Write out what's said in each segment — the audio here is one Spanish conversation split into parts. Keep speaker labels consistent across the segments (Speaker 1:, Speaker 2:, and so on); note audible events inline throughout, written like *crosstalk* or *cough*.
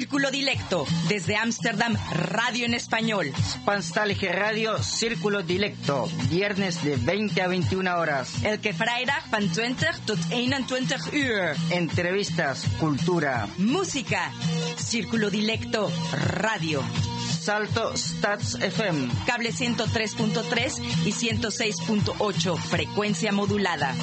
Speaker 1: Círculo Dilecto, desde Ámsterdam, radio en español.
Speaker 2: Spanstalge Radio, Círculo Dilecto, viernes de 20 a 21 horas.
Speaker 1: Elke vrijdag van 20 tot 21 uur.
Speaker 2: Entrevistas, cultura,
Speaker 1: música. Círculo Dilecto, radio.
Speaker 2: Salto Stats FM.
Speaker 1: Cable 103.3 y 106.8, frecuencia modulada.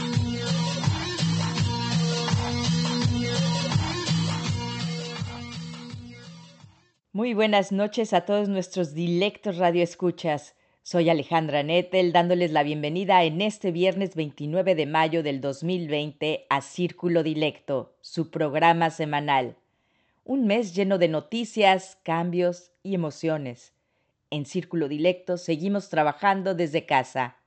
Speaker 1: Muy buenas noches a todos nuestros dilectos radioescuchas. Soy Alejandra Nettel dándoles la bienvenida en este viernes 29 de mayo del 2020 a Círculo Dilecto, su programa semanal. Un mes lleno de noticias, cambios y emociones. En Círculo Dilecto seguimos trabajando desde casa.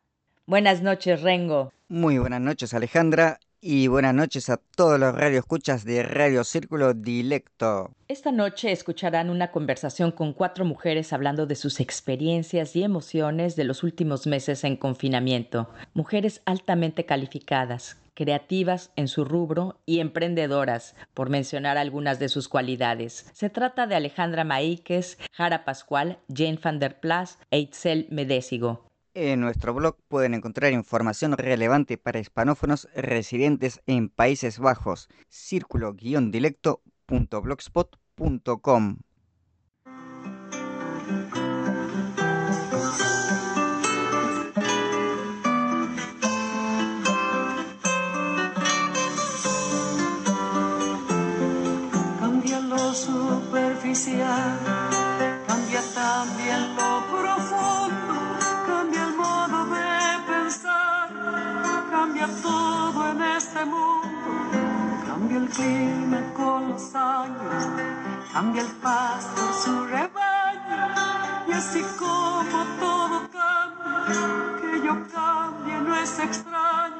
Speaker 1: Buenas noches, Rengo.
Speaker 2: Muy buenas noches, Alejandra y buenas noches a todos los radioescuchas de Radio Círculo Dilecto.
Speaker 1: Esta noche escucharán una conversación con cuatro mujeres hablando de sus experiencias y emociones de los últimos meses en confinamiento. Mujeres altamente calificadas, creativas en su rubro y emprendedoras, por mencionar algunas de sus cualidades. Se trata de Alejandra Maíquez, Jara Pascual, Jane van der Plas e Itzel Medésigo.
Speaker 2: En nuestro blog pueden encontrar información relevante para hispanófonos residentes en Países Bajos. Círculo-dilecto.blogspot.com.
Speaker 3: Superficial, este mundo. Cambia el clima con los años, cambia el pasto, su rebaño. Y así como todo cambia, que yo cambie no es extraño.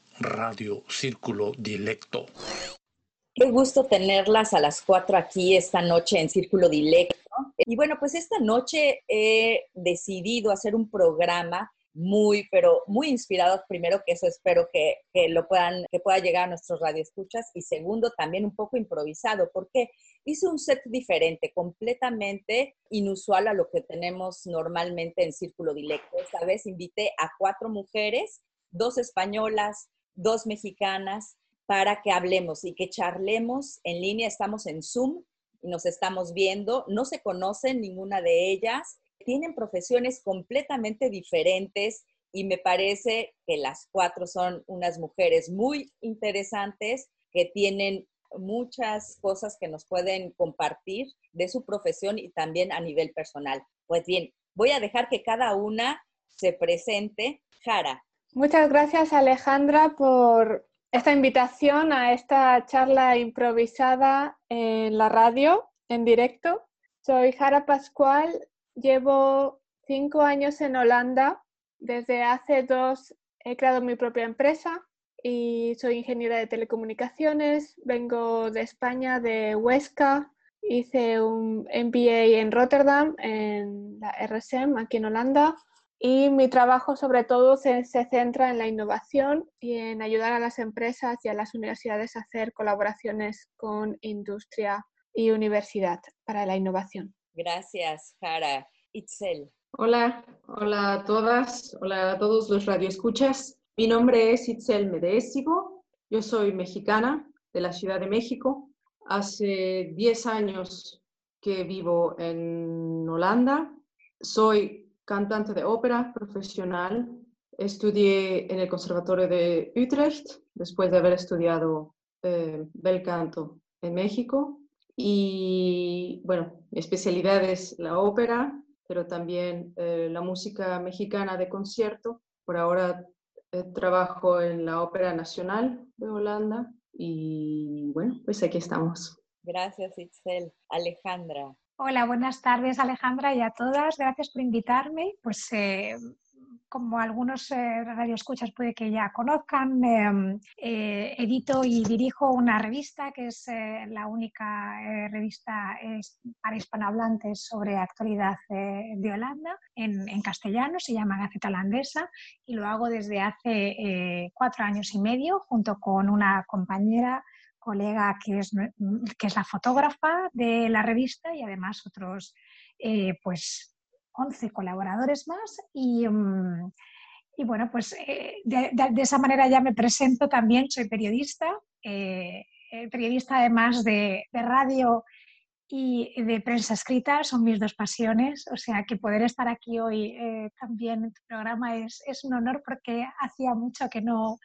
Speaker 4: Radio Círculo Dilecto.
Speaker 1: Qué gusto tenerlas a las cuatro aquí esta noche en Círculo Dilecto. Y bueno, pues esta noche he decidido hacer un programa muy, pero muy inspirado. Primero, que eso espero que, lo puedan, que pueda llegar a nuestros radioescuchas. Y segundo, también un poco improvisado, porque hice un set diferente, completamente inusual a lo que tenemos normalmente en Círculo Dilecto. Esta vez invité a cuatro mujeres, dos españolas, dos mexicanas, para que hablemos y que charlemos en línea. Estamos en Zoom y nos estamos viendo. No se conocen ninguna de ellas. Tienen profesiones completamente diferentes y me parece que las cuatro son unas mujeres muy interesantes que tienen
Speaker 5: muchas cosas que nos pueden compartir de su profesión y también a nivel personal. Pues bien, voy a dejar que cada una se presente. Jara.
Speaker 6: Muchas gracias Alejandra por esta invitación a esta charla improvisada en la radio, en directo. Soy Jara Pascual, llevo cinco años en Holanda. Desde hace dos he creado mi propia empresa y soy ingeniera de telecomunicaciones. Vengo de España, de Huesca. Hice un MBA en Rotterdam, en la RSM, aquí en Holanda. Y mi trabajo sobre todo se, se, centra en la innovación y en ayudar a las empresas y a las universidades a hacer colaboraciones con industria y universidad para la innovación.
Speaker 5: Gracias, Jara. Itzel.
Speaker 7: Hola, hola a todas, hola a todos los radioescuchas. Mi nombre es Itzel Medesivo, yo soy mexicana de la Ciudad de México. Hace 10 años que vivo en Holanda. Soy cantante de ópera profesional. Estudié en el Conservatorio de Utrecht después de haber estudiado eh, bel canto en México. Y bueno, mi especialidad es la ópera, pero también eh, la música mexicana de concierto. Por ahora eh, trabajo en la Ópera Nacional de Holanda y bueno, pues aquí estamos.
Speaker 5: Gracias, Itzel. Alejandra.
Speaker 8: Hola, buenas tardes, Alejandra, y a todas. Gracias por invitarme. Pues eh, como algunos eh, radioescuchas puede que ya conozcan, eh, edito y dirijo una revista que es la única revista para hispanohablantes sobre actualidad de Holanda en, en, castellano, se llama Gaceta Holandesa y lo hago desde hace cuatro años y medio junto con una compañera colega que es, que es la fotógrafa de la revista y además otros pues 11 colaboradores más y, um, y bueno, pues eh, de, esa manera ya me presento también, soy periodista, eh, periodista además de, de, radio y de prensa escrita, son mis dos pasiones, o sea que poder estar aquí hoy eh, también en tu programa es, es, un honor porque hacía mucho que no,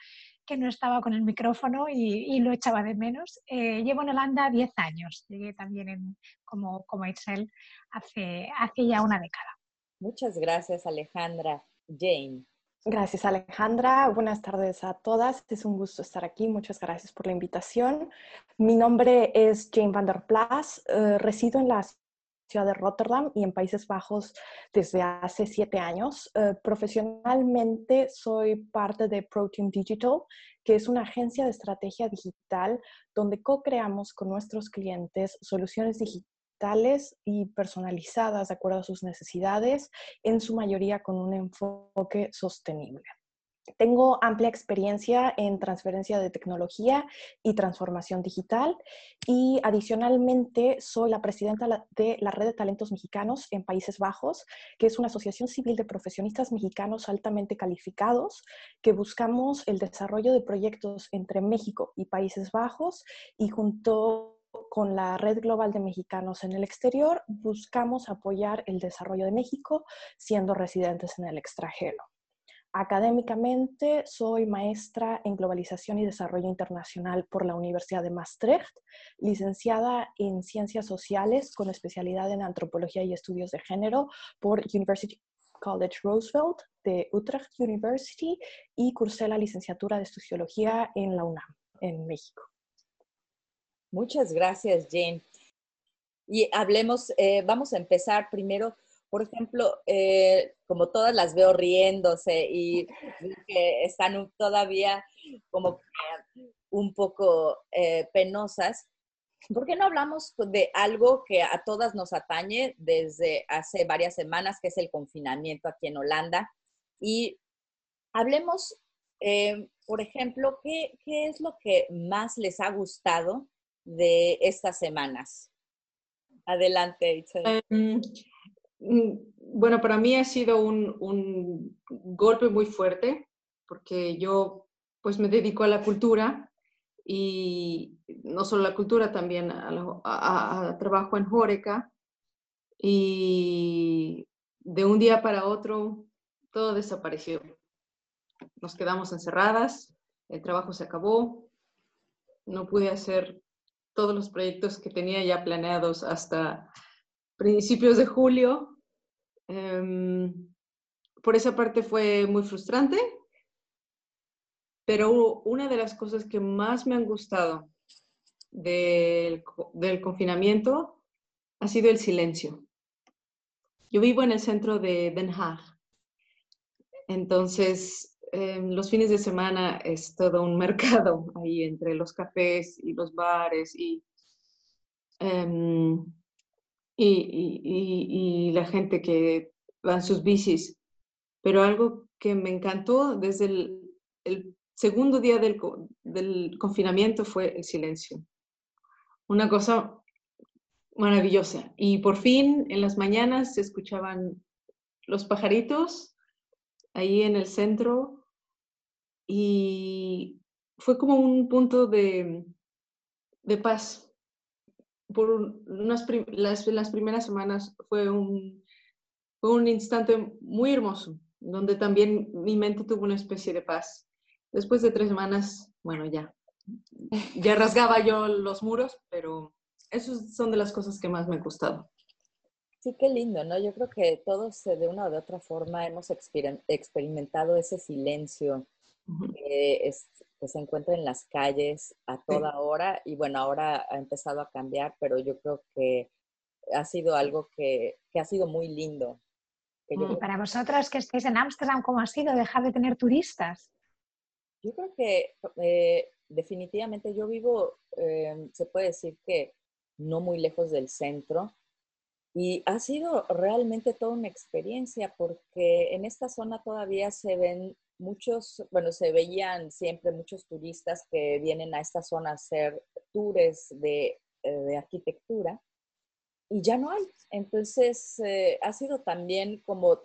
Speaker 8: que no estaba con el micrófono y, y lo echaba de menos. Eh, llevo en Holanda 10 años, llegué también en, como, como Excel hace, hace ya una década.
Speaker 5: Muchas gracias, Alejandra. Jane.
Speaker 9: Gracias, Alejandra. Buenas tardes a todas. Es un gusto estar aquí. Muchas gracias por la invitación. Mi nombre es Jane van der Plas. Uh, resido en la ciudad de Rotterdam y en Países Bajos desde hace siete años. Uh, profesionalmente soy parte de ProTeam Digital, que es una agencia de estrategia digital donde co-creamos con nuestros clientes soluciones digitales y personalizadas de acuerdo a sus necesidades, en su mayoría con un enfoque sostenible. Tengo amplia experiencia en transferencia de tecnología y transformación digital y adicionalmente soy la presidenta de la Red de Talentos Mexicanos en Países Bajos, que es una asociación civil de profesionistas mexicanos altamente calificados que buscamos el desarrollo de proyectos entre México y Países Bajos y junto con la Red Global de Mexicanos en el Exterior, buscamos apoyar el desarrollo de México siendo residentes en el extranjero. Académicamente, soy maestra en Globalización y Desarrollo Internacional por la Universidad de Maastricht, licenciada en Ciencias Sociales con especialidad en Antropología y Estudios de Género por University College Roosevelt de Utrecht University y cursé la licenciatura de Sociología en la UNAM, en México.
Speaker 5: Muchas gracias, Jane. Y hablemos, eh, vamos a empezar primero, por ejemplo, eh, como todas las veo riéndose y que están todavía como un poco eh, penosas. ¿Por qué no hablamos de algo que a todas nos atañe desde hace varias semanas, que es el confinamiento aquí en Holanda? Y hablemos, eh, por ejemplo, ¿qué, ¿qué, es lo que más les ha gustado de estas semanas? Adelante,
Speaker 7: um, bueno, para mí ha sido un, golpe muy fuerte porque yo pues me dedico a la cultura y no solo la cultura, también a trabajo en Horeca y de un día para otro todo desapareció. Nos quedamos encerradas, el trabajo se acabó, no pude hacer todos los proyectos que tenía ya planeados hasta principios de julio. Em, por esa parte fue muy frustrante, pero una de las cosas que más me han gustado del, confinamiento ha sido el silencio. Yo vivo en el centro de Den Haag, entonces em, los fines de semana es todo un *laughs* mercado ahí entre los cafés y los bares y, em, y, la gente que van sus bicis. Pero algo que me encantó desde el, el segundo día del, del confinamiento fue el silencio. Una cosa maravillosa. Y por fin en las mañanas se escuchaban los pajaritos ahí en el centro y fue como un punto de, de paz. Por unas las, las, primeras semanas fue un, fue un instante muy hermoso, donde también mi mente tuvo una especie de paz. Después de tres semanas, bueno, ya, ya rasgaba yo los muros, pero esas son de las cosas que más me han gustado.
Speaker 5: Sí, qué lindo, ¿no? Yo creo que todos de una u otra forma hemos experimentado ese silencio que, se encuentra en las calles a toda hora y bueno, ahora ha empezado a cambiar, pero yo creo que ha sido algo que, ha sido muy lindo.
Speaker 8: y para vosotras que estáis en Ámsterdam, ¿cómo ha sido dejar de tener turistas?
Speaker 5: Yo creo que eh, definitivamente yo vivo, eh, se puede decir que no muy lejos del centro. Y ha sido realmente toda una experiencia porque en esta zona todavía se ven muchos, bueno, se veían siempre muchos turistas que vienen a esta zona a hacer tours de, eh, arquitectura y ya no hay. Entonces, eh, ha sido también como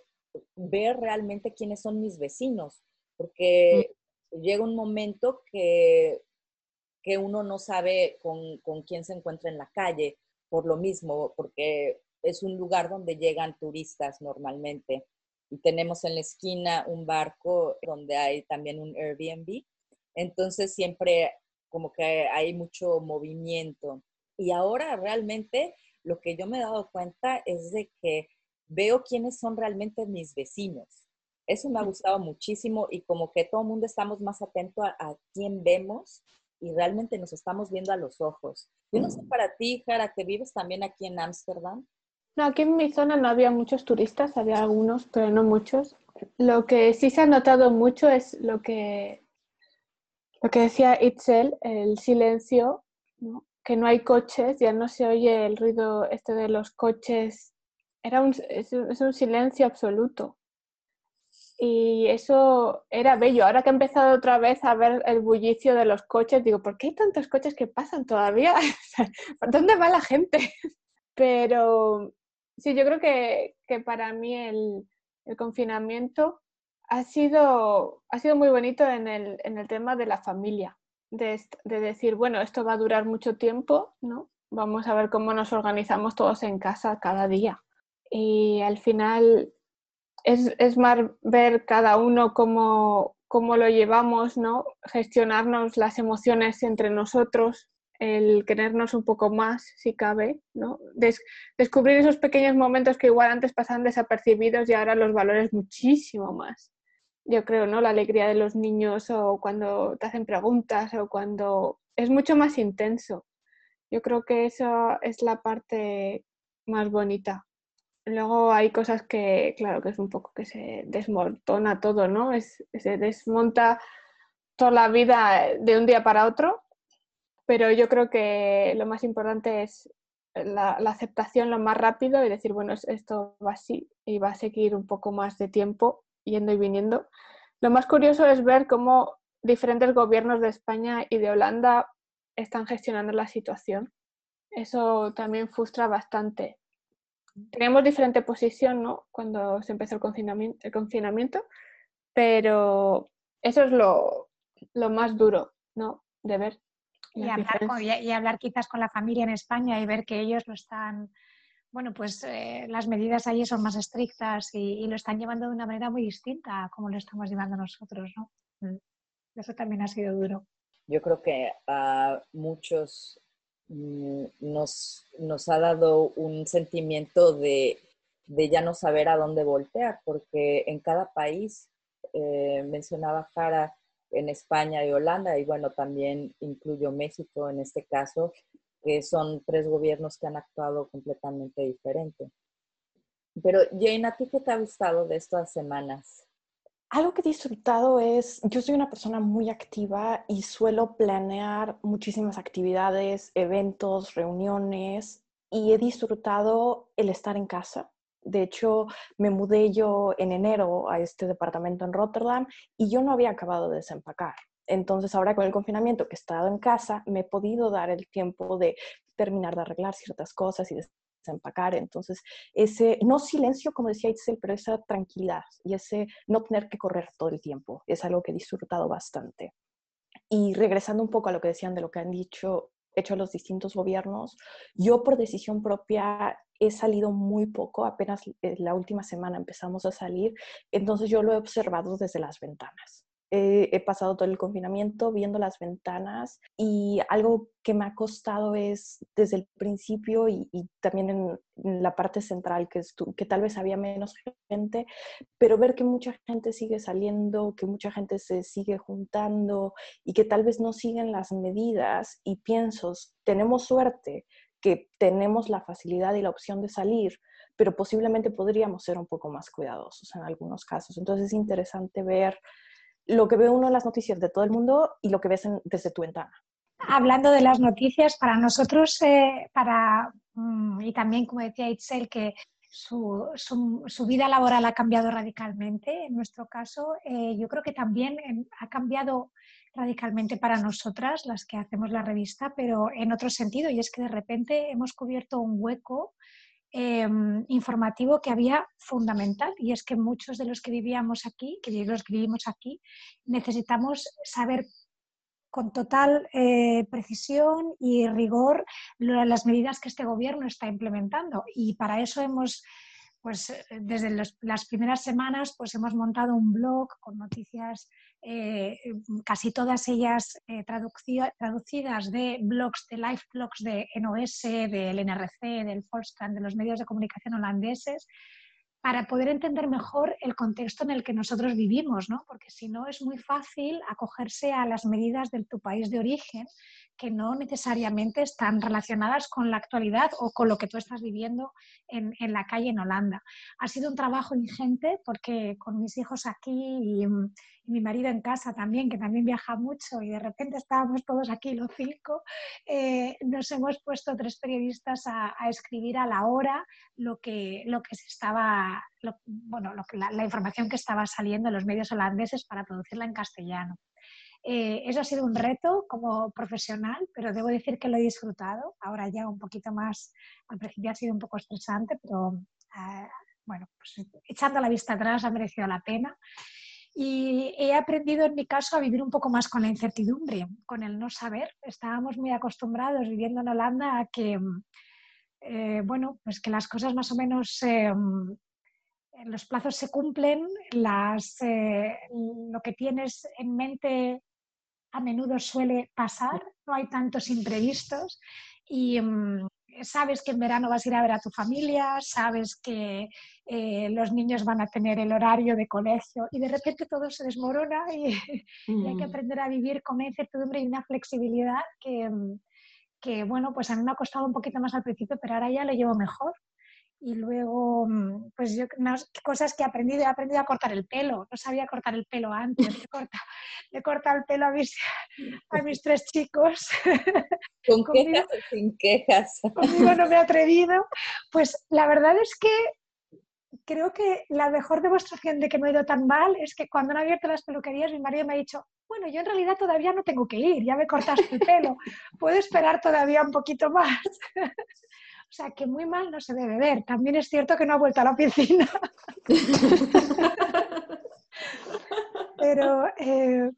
Speaker 5: ver realmente quiénes son mis vecinos, porque llega un momento que que uno no sabe con, quién se encuentra en la calle, por lo mismo, porque es un lugar donde llegan turistas normalmente. Y tenemos en la esquina un barco donde hay también un Airbnb. Entonces siempre como que hay mucho movimiento. Y ahora realmente lo que yo me he dado cuenta es de que veo quiénes son realmente mis vecinos. Eso me ha gustado muchísimo y como que todo el mundo estamos más atentos a, a quién vemos y realmente nos estamos viendo a los ojos. Yo no sé para ti, Jara, que vives también aquí en Ámsterdam.
Speaker 6: No, aquí en mi zona no había muchos turistas, había algunos, pero no muchos. Lo que sí se ha notado mucho es lo que, lo que decía Itzel, el silencio, que no hay coches, ya no se oye el ruido este de los coches. Era un, es un silencio absoluto y eso era bello. Ahora que he empezado otra vez a ver el bullicio de los coches, digo, ¿por qué hay tantos coches que pasan todavía? *laughs* ¿Por dónde va la gente? *laughs* Pero sí, yo creo que, que para mí el, confinamiento ha sido, ha sido muy bonito en el, en el tema de la familia, de, de decir, bueno, esto va a durar mucho tiempo, ¿no? Vamos a ver cómo nos organizamos todos en casa cada día. Y al final es, es más ver cada uno cómo, cómo lo llevamos, ¿no? Gestionarnos las emociones entre nosotros, el querernos un poco más, si cabe, ¿no? descubrir esos pequeños momentos que igual antes pasaban desapercibidos y ahora los valores muchísimo más. Yo creo, ¿no? La alegría de los niños o cuando te hacen preguntas o cuando es mucho más intenso. Yo creo que esa es la parte más bonita. Luego hay cosas que, claro, que es un poco que se desmontona todo, ¿no? Es, se desmonta toda la vida de un día para otro, pero yo creo que lo más importante es la, aceptación lo más rápido y decir, bueno, esto va así y va a seguir un poco más de tiempo yendo y viniendo. Lo más curioso es ver cómo diferentes gobiernos de España y de Holanda están gestionando la situación. Eso también frustra bastante teníamos diferente posición, ¿no? Cuando se empezó el confinamiento, el confinamiento pero eso es lo, lo, más duro, ¿no? De ver.
Speaker 8: Y hablar, y, hablar quizás con la familia en España y ver que ellos lo están, bueno, pues eh, las medidas allí son más estrictas y, lo están llevando de una manera muy distinta a como lo estamos llevando nosotros, ¿no? Mm. Eso también ha sido duro.
Speaker 5: Yo creo que a muchos mm, nos, nos ha dado un sentimiento de, de, ya no saber a dónde voltear, porque en cada país, eh, mencionaba Jara, en España y Holanda, y bueno, también incluyo México en este caso, que son tres gobiernos que han actuado completamente diferente. Pero Jane, ¿a ti qué te ha gustado de estas semanas?
Speaker 9: Algo que he disfrutado es, yo soy una persona muy activa y suelo planear muchísimas actividades, eventos, reuniones y he disfrutado el estar en casa. De hecho, me mudé yo en enero a este departamento en Rotterdam y yo no había acabado de desempacar. Entonces, ahora con el confinamiento que he estado en casa, me he podido dar el tiempo de terminar de arreglar ciertas cosas y de empacar. Entonces, ese, no silencio, como decía Itzel, pero esa tranquilidad y ese no tener que correr todo el tiempo, es algo que he disfrutado bastante. Y regresando un poco a lo que decían de lo que han dicho, hecho los distintos gobiernos, yo por decisión propia he salido muy poco, apenas eh, la última semana empezamos a salir, entonces yo lo he observado desde las ventanas. He, pasado todo el confinamiento viendo las ventanas y algo que me ha costado es desde el principio y, también en, la parte central, que, que tal vez había menos gente, pero ver que mucha gente sigue saliendo, que mucha gente se sigue juntando y que tal vez no siguen las medidas y pienso, tenemos suerte que tenemos la facilidad y la opción de salir, pero posiblemente podríamos ser un poco más cuidadosos en algunos casos. Entonces es interesante ver lo que ve uno en las noticias de todo el mundo y lo que ves desde tu ventana.
Speaker 8: Hablando de las noticias, para nosotros, eh, para, mm, y también como decía Itzel, que su, su, vida laboral ha cambiado radicalmente. En nuestro caso, eh, yo creo que también ha cambiado radicalmente para nosotras, las que hacemos la revista, pero en otro sentido, y es que de repente hemos cubierto un hueco Em, informativo que había fundamental y es que muchos de los que vivíamos aquí, que los que vivimos aquí, necesitamos saber con total eh, precisión y rigor las medidas que este gobierno está implementando. Y para eso hemos pues eh, desde las primeras semanas pues hemos montado un blog con noticias eh, casi todas ellas eh, traducidas de blogs, de live blogs de NOS, del NRC, del Volkskrant, de los medios de comunicación holandeses, para poder entender mejor el contexto en el que nosotros vivimos, ¿no? porque si no es muy fácil acogerse a las medidas de tu país de origen que no necesariamente están relacionadas con la actualidad o con lo que tú estás viviendo en, en, la calle en Holanda. Ha sido un trabajo ingente porque con mis hijos aquí y, mi marido en casa también, que también viaja mucho y de repente estábamos todos aquí los cinco, eh, nos hemos puesto tres periodistas a, escribir a la hora lo que, lo que se estaba, bueno, la, la información que estaba saliendo en los medios holandeses para producirla en castellano. Eh, eso ha sido un reto como profesional, pero debo decir que lo he disfrutado. Ahora ya un poquito más, al principio ha sido un poco estresante, pero eh, bueno, pues, echando la vista atrás ha merecido la pena. Y he aprendido en mi caso a vivir un poco más con la incertidumbre, con el no saber. Estábamos muy acostumbrados viviendo en Holanda a que, eh, bueno, pues que las cosas más o menos los plazos se cumplen, las, lo que tienes en mente a menudo suele pasar, no hay tantos imprevistos y mm, sabes que en verano vas a ir a ver a tu familia, sabes que eh, los niños van a tener el horario de colegio y de repente todo se desmorona y, *laughs* hay que mm. aprender a vivir con una incertidumbre y una flexibilidad que, mm, que, bueno, pues a mí me ha costado un poquito más al principio, pero ahora ya lo llevo mejor y luego, mm, pues yo, cosas que he aprendido, he aprendido a cortar el pelo, no sabía cortar el pelo antes, le *laughs* corta, le corta el pelo a mis, a mis tres chicos. *laughs*
Speaker 5: Con quejas o sin quejas.
Speaker 8: Conmigo no me he *laughs* atrevido. Pues la verdad es que creo que la mejor demostración de que no he ido tan mal es que cuando han abierto las peluquerías mi marido me ha dicho, bueno, yo en realidad todavía no tengo que ir, ya me cortaste el pelo, puedo esperar todavía un poquito más. O sea, que muy mal no se debe ver. También es cierto que no ha vuelto a la piscina. *laughs* Pero eh,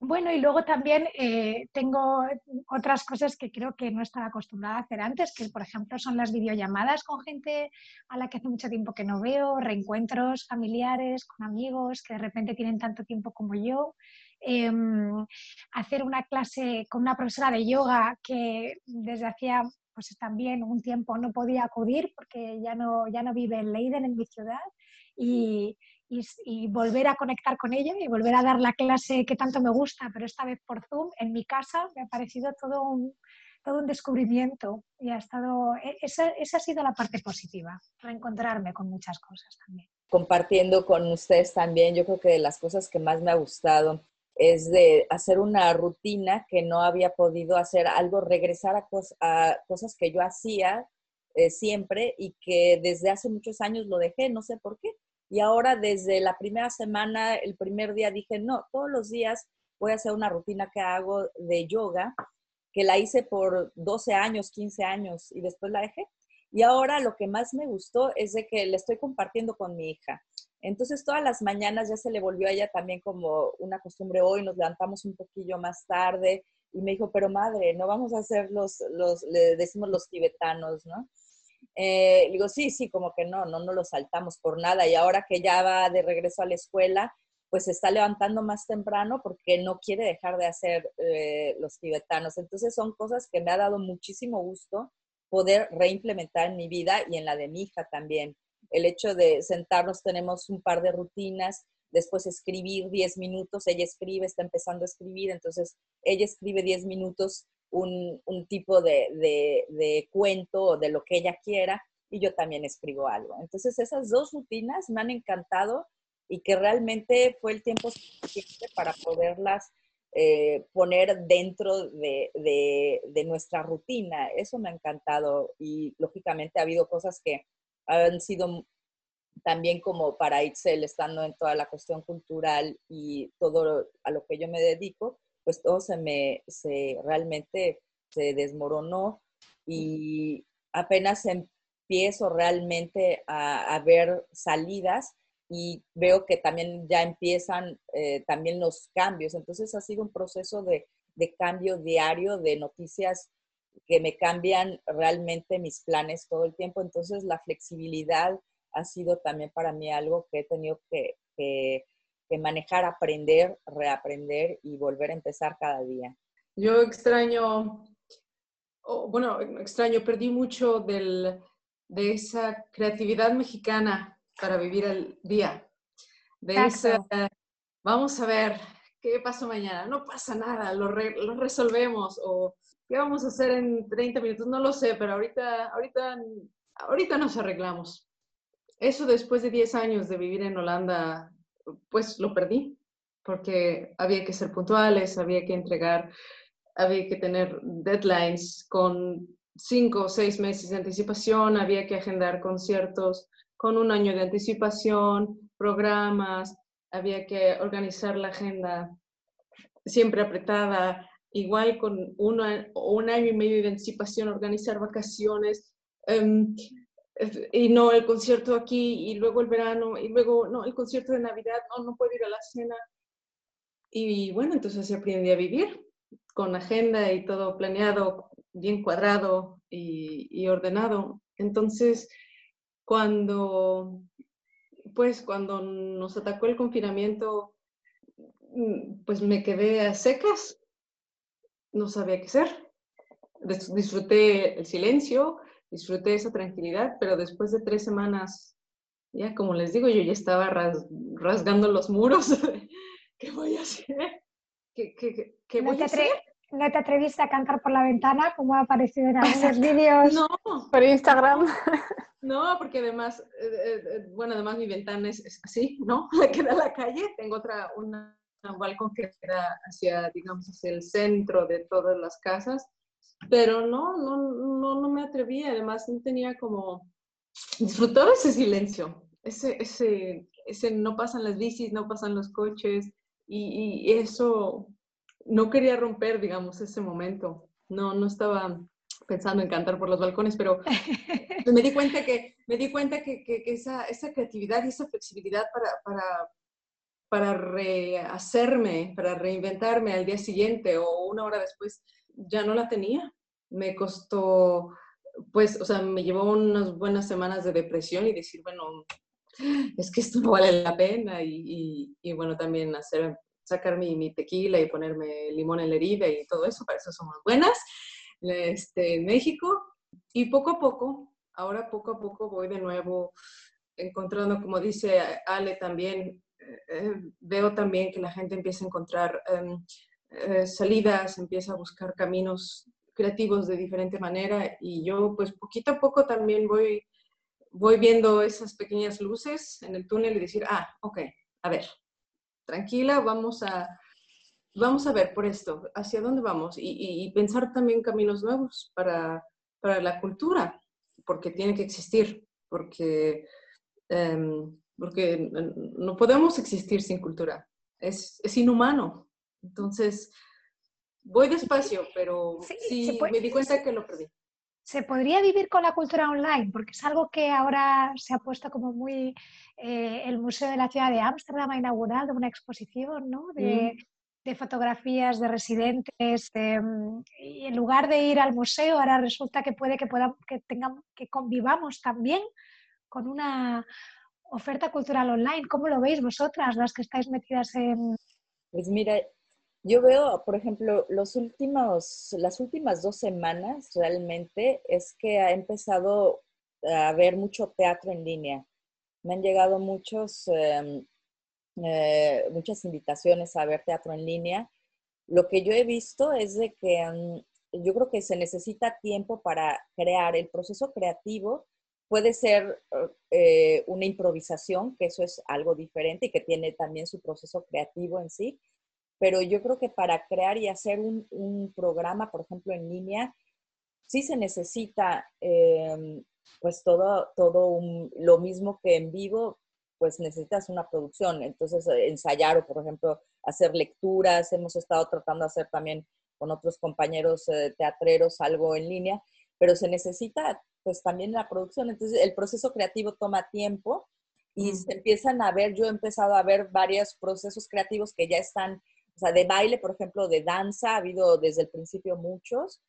Speaker 8: bueno, y luego también eh, tengo otras cosas que creo que no estaba acostumbrada a hacer antes, que por ejemplo son las videollamadas con gente a la que hace mucho tiempo que no veo, reencuentros familiares con amigos que de repente tienen tanto tiempo como yo. em, hacer una clase con una profesora de yoga que desde hacía pues también un tiempo no podía acudir porque ya no, ya no vive en Leiden, en mi ciudad, y, y, volver a conectar con ella y volver a dar la clase que tanto me gusta, pero esta vez por Zoom, en mi casa, me ha parecido todo un, todo un descubrimiento y ha estado, e, esa, esa ha sido la parte positiva, reencontrarme con muchas cosas también.
Speaker 5: Compartiendo con ustedes también, yo creo que de las cosas que más me ha gustado es de hacer una rutina que no había podido hacer, algo, regresar a, a cosas que yo hacía eh, siempre y que desde hace muchos años lo dejé, no sé por qué. Y ahora desde la primera semana, el primer día dije, no, todos los días voy a hacer una rutina que hago de yoga, que la hice por 12 años, 15 años y después la dejé. Y ahora lo que más me gustó es de que le estoy compartiendo con mi hija. Entonces todas las mañanas ya se le volvió a ella también como una costumbre hoy, nos levantamos un poquillo más tarde y me dijo, pero madre, no vamos a hacer los, los le decimos los tibetanos, ¿no? Eh, digo, sí, sí, como que no, no, no lo saltamos por nada. Y ahora que ya va de regreso a la escuela, pues se está levantando más temprano porque no quiere dejar de hacer eh, los tibetanos. Entonces son cosas que me ha dado muchísimo gusto poder reimplementar en mi vida y en la de mi hija también. El hecho de sentarnos, tenemos un par de rutinas, después escribir 10 minutos, ella escribe, está empezando a escribir, entonces ella escribe 10 minutos un, tipo de, de, de cuento o de lo que ella quiera y yo también escribo algo. Entonces esas dos rutinas me han encantado y que realmente fue el tiempo suficiente para poderlas eh, poner dentro de, de, nuestra rutina. Eso me ha encantado y lógicamente ha habido cosas que han sido también como para Itzel, estando en toda la cuestión cultural y todo a lo que yo me dedico, pues todo se me, se realmente se desmoronó y apenas empiezo realmente a, ver salidas y veo que también ya empiezan eh, también los cambios. Entonces ha sido un proceso de, de, cambio diario de noticias que me cambian realmente mis planes todo el tiempo. Entonces la flexibilidad ha sido también para mí algo que he tenido que, que manejar, aprender, reaprender y volver a empezar cada día.
Speaker 7: Yo extraño, bueno, extraño, perdí mucho del, de esa creatividad mexicana para vivir el día. De esa, vamos a ver, ¿qué pasa mañana? No pasa nada, lo, lo, resolvemos. O, ¿qué vamos a hacer en 30 minutos? No lo sé, pero ahorita, ahorita, ahorita nos arreglamos. Eso después de 10 años de vivir en Holanda pues lo perdí, porque había que ser puntuales, había que entregar, había que tener deadlines con cinco o seis meses de anticipación, había que agendar conciertos con un año de anticipación, programas, había que organizar la agenda siempre apretada, igual con un año y medio de anticipación, organizar vacaciones. Em, y no el concierto aquí y luego el verano y luego no el concierto de Navidad, no, no puedo ir a la cena. Y bueno, entonces aprendí a vivir con agenda y todo planeado, bien cuadrado y, y ordenado. Entonces, cuando, pues cuando nos atacó el confinamiento, mm, pues me quedé a secas, no sabía qué hacer. Disfruté el silencio, disfruté esa tranquilidad, pero después de tres semanas, ya como les digo, yo ya estaba rasgando los muros. *laughs* ¿Qué voy a hacer? ¿Qué, qué, qué voy a hacer?
Speaker 8: ¿No te atreviste a cantar por la ventana como ha aparecido en algunos vídeos
Speaker 7: no,
Speaker 6: por Instagram? *laughs*
Speaker 7: No, porque además, eh, eh, eh, bueno, además mi ventana es, así, ¿no? *laughs* La queda a la calle. Tengo otra, una, un balcón que queda hacia, digamos, hacia el centro de todas las casas pero no, no, no, no me atrevía, además no tenía como, disfrutaba ese silencio, ese, ese, ese no pasan las bicis, no pasan los coches, y, y eso no quería romper, digamos, ese momento, no, no estaba pensando en cantar por los balcones, pero *laughs* me di cuenta que, me di cuenta que, que, esa, esa, creatividad y esa flexibilidad para, para, para rehacerme, para reinventarme al día siguiente o una hora después, ya no la tenía. Me costó, pues, o sea, me llevó unas buenas semanas de depresión y decir, bueno, es que esto no *laughs* vale la pena y, y, bueno, también hacer sacar mi, mi, tequila y ponerme limón en la herida y todo eso, para eso somos buenas este, en México. Y poco a poco, ahora poco a poco voy de nuevo encontrando, como dice Ale también, eh, veo también que la gente empieza a encontrar em, eh, salidas, empieza a buscar caminos creativos de diferente manera y yo pues poquito a poco también voy, voy viendo esas pequeñas luces en el túnel y decir, ah, ok, a ver, tranquila, vamos a, vamos a ver por esto, hacia dónde vamos y, pensar también caminos nuevos para, para, la cultura, porque tiene que existir, porque, em, porque no podemos existir sin cultura, es, es inhumano. Entonces, voy despacio, pero sí, me di cuenta que lo perdí.
Speaker 8: ¿Se podría vivir con la cultura online? Porque es algo que ahora se ha puesto como muy... Eh, el Museo de la Ciudad de Ámsterdam ha inaugurado una exposición ¿no? de, mm. fotografías de residentes. Mm, y en lugar de ir al museo, ahora resulta que puede que, podamos, que, tengamos, que convivamos también con una oferta cultural online. ¿Cómo lo veis vosotras, las que estáis metidas en...
Speaker 5: Pues mira, yo veo, por ejemplo, los últimos, las últimas dos semanas realmente es que ha empezado a haber mucho teatro en línea. Me han llegado muchos, em, eh, muchas invitaciones a ver teatro en línea. Lo que yo he visto es de que em, yo creo que se necesita tiempo para crear. El proceso creativo puede ser eh, una improvisación, que eso es algo diferente y que tiene también su proceso creativo en sí pero yo creo que para crear y hacer un, programa, por ejemplo, en línea, sí se necesita em, pues todo, todo lo mismo que en vivo, pues necesitas una producción. Entonces, eh, ensayar o, por ejemplo, hacer lecturas. Hemos estado tratando de hacer también con otros compañeros eh, teatreros algo en línea, pero se necesita pues también la producción. Entonces, el proceso creativo toma tiempo y se empiezan a ver, yo he empezado a ver varios procesos creativos que ya están o sea, de baile, por ejemplo, de danza, ha habido desde el principio muchos,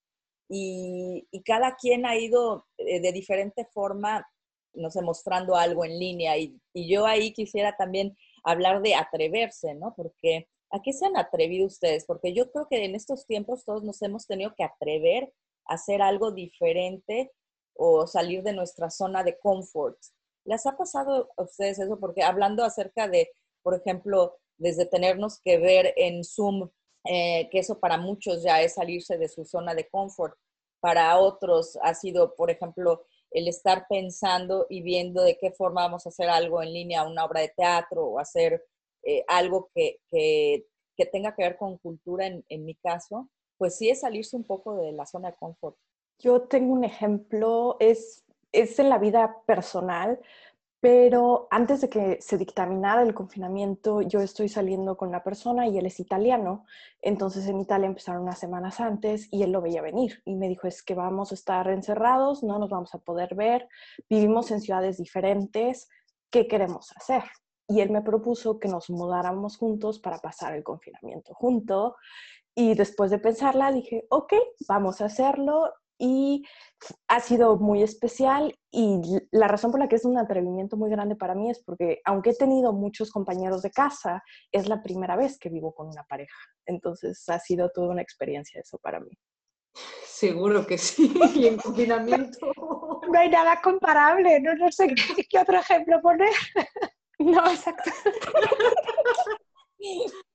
Speaker 5: y, cada quien ha ido eh, de diferente forma, no sé, mostrando algo en línea. Y, yo ahí quisiera también hablar de atreverse, ¿no? Porque, ¿a qué se han atrevido ustedes? Porque yo creo que en estos tiempos todos nos hemos tenido que atrever hacer algo diferente o salir de nuestra zona de confort. ¿Les ha pasado a ustedes eso? Porque hablando acerca de, por ejemplo, desde tenernos que ver en Zoom, eh, que eso para muchos ya es salirse de su zona de confort. Para otros ha sido, por ejemplo, el estar pensando y viendo de qué forma vamos a hacer algo en línea, una obra de teatro o hacer eh, algo que, que, tenga que ver con cultura, en mi caso, pues sí es salirse un poco de la zona de confort.
Speaker 9: Yo tengo un ejemplo, es, es en la vida personal pero antes de que se dictaminara el confinamiento, yo estoy saliendo con una persona y él es italiano. Entonces en Italia empezaron unas semanas antes y él lo veía venir y me dijo, es que vamos a estar encerrados, no nos vamos a poder ver, vivimos en ciudades diferentes, ¿qué queremos hacer? Y él me propuso que nos mudáramos juntos para pasar el confinamiento junto. Y después de pensarla, dije, ok, vamos a hacerlo y ha sido muy especial y la razón por la que es un atrevimiento muy grande para mí es porque aunque he tenido muchos compañeros de casa, es la primera vez que vivo con una pareja. Entonces ha sido toda una experiencia eso para mí.
Speaker 7: Seguro que sí, *laughs* y en confinamiento. *laughs*
Speaker 8: No hay nada comparable, no, no sé qué otro ejemplo poner. *laughs*
Speaker 9: No, exacto.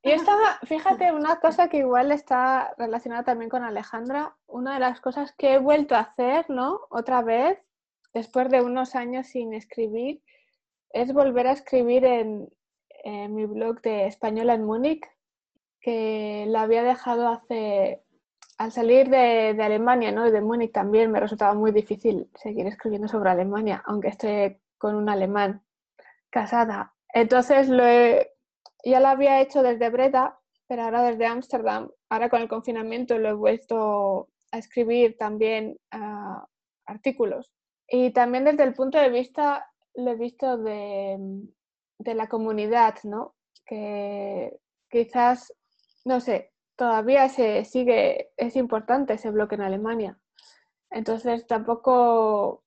Speaker 6: Yo estaba, fíjate, una cosa que igual está relacionada también con Alejandra, una de las cosas que he vuelto a hacer, ¿no? Otra vez, después de unos años sin escribir, es volver a escribir en, mi blog de Española en Múnich, que la había dejado hace, al salir de, de Alemania, ¿no? Y de Múnich también me resultaba muy difícil seguir escribiendo sobre Alemania, aunque esté con un alemán casada. Entonces lo he, ya lo había hecho desde Breda, pero ahora desde Ámsterdam, ahora con el confinamiento lo he vuelto a escribir también ah, artículos. Y también desde el punto de vista, lo he visto de, de la comunidad, ¿no? Que quizás, no sé, todavía se sigue, es importante ese bloque en Alemania. Entonces tampoco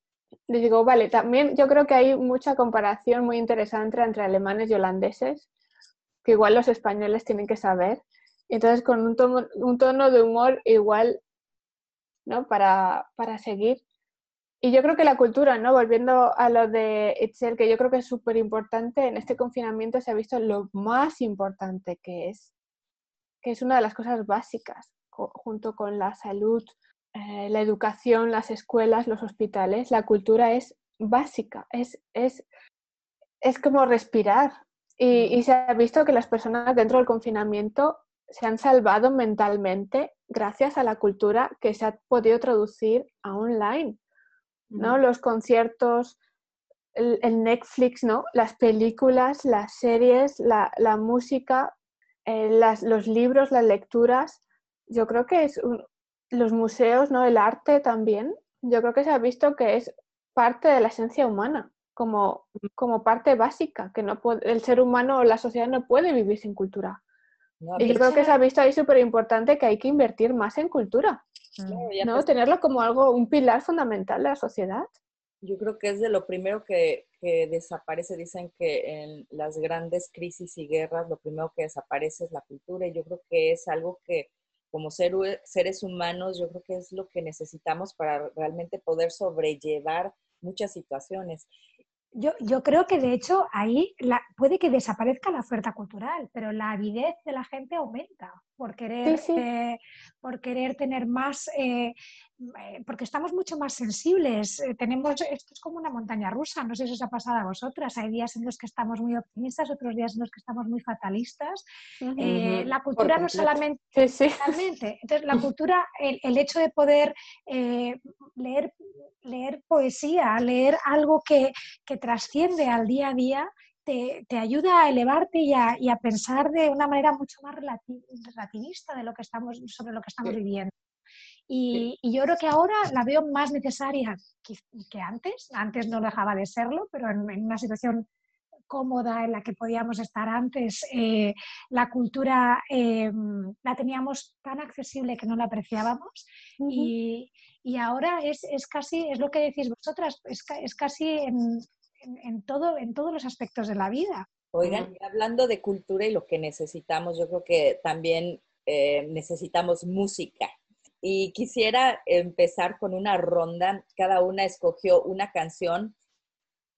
Speaker 6: les digo, vale, también yo creo que hay mucha comparación muy interesante entre alemanes y holandeses que igual los españoles tienen que saber. Entonces, con un tono, de humor igual, ¿no? Para, para seguir. Y yo creo que la cultura, ¿no? Volviendo a lo de Itzel, que yo creo que es súper importante, en este confinamiento se ha visto lo más importante que es, que es una de las cosas básicas, junto con la salud, eh, la educación, las escuelas, los hospitales, la cultura es básica, es, es, es como respirar. Y, y, se ha visto que las personas dentro del confinamiento se han salvado mentalmente gracias a la cultura que se ha podido traducir a online. ¿no? Los conciertos, el, el, Netflix, ¿no? Las películas, las series, la, la música, eh, las, los libros, las lecturas. Yo creo que es un, los museos, ¿no? El arte también. Yo creo que se ha visto que es parte de la esencia humana, como, como parte básica, que no puede, el ser humano o la sociedad no puede vivir sin cultura. No, y yo creo que se ha visto ahí súper importante que hay que invertir más en cultura. ¿no? Pues Tenerlo como algo, un pilar fundamental de la sociedad.
Speaker 5: Yo creo que es de lo primero que, que, desaparece. Dicen que en las grandes crisis y guerras lo primero que desaparece es la cultura y yo creo que es algo que como ser, seres humanos yo creo que es lo que necesitamos para realmente poder sobrellevar muchas situaciones.
Speaker 8: Yo, yo, creo que de hecho ahí la, puede que desaparezca la oferta cultural, pero la avidez de la gente aumenta por querer, sí, sí. Eh, por querer tener más, eh, eh, porque estamos mucho más sensibles. Eh, tenemos, esto es como una montaña rusa, no sé si os ha pasado a vosotras. Hay días en los que estamos muy optimistas, otros días en los que estamos muy fatalistas. Uh -huh. la cultura no solamente... Sí, Realmente, *laughs* entonces la cultura, el, el hecho de poder leer leer poesía, leer algo que, que trasciende al día a día, te, te, ayuda a elevarte y a, y a, pensar de una manera mucho más relativista de lo que estamos, sobre lo que estamos sí. viviendo. Y, y, yo creo que ahora la veo más necesaria que, que antes. Antes no dejaba de serlo, pero en, en, una situación cómoda en la que podíamos estar antes, eh, la cultura eh, la teníamos tan accesible que no la apreciábamos. Uh -huh. y, y, ahora es, es, casi, es lo que decís vosotras, es, es casi en, en, en, todo, en todos los aspectos de la vida.
Speaker 5: Oigan, hablando de cultura y lo que necesitamos, yo creo que también eh, necesitamos música. Y quisiera empezar con una ronda. Cada una escogió una canción.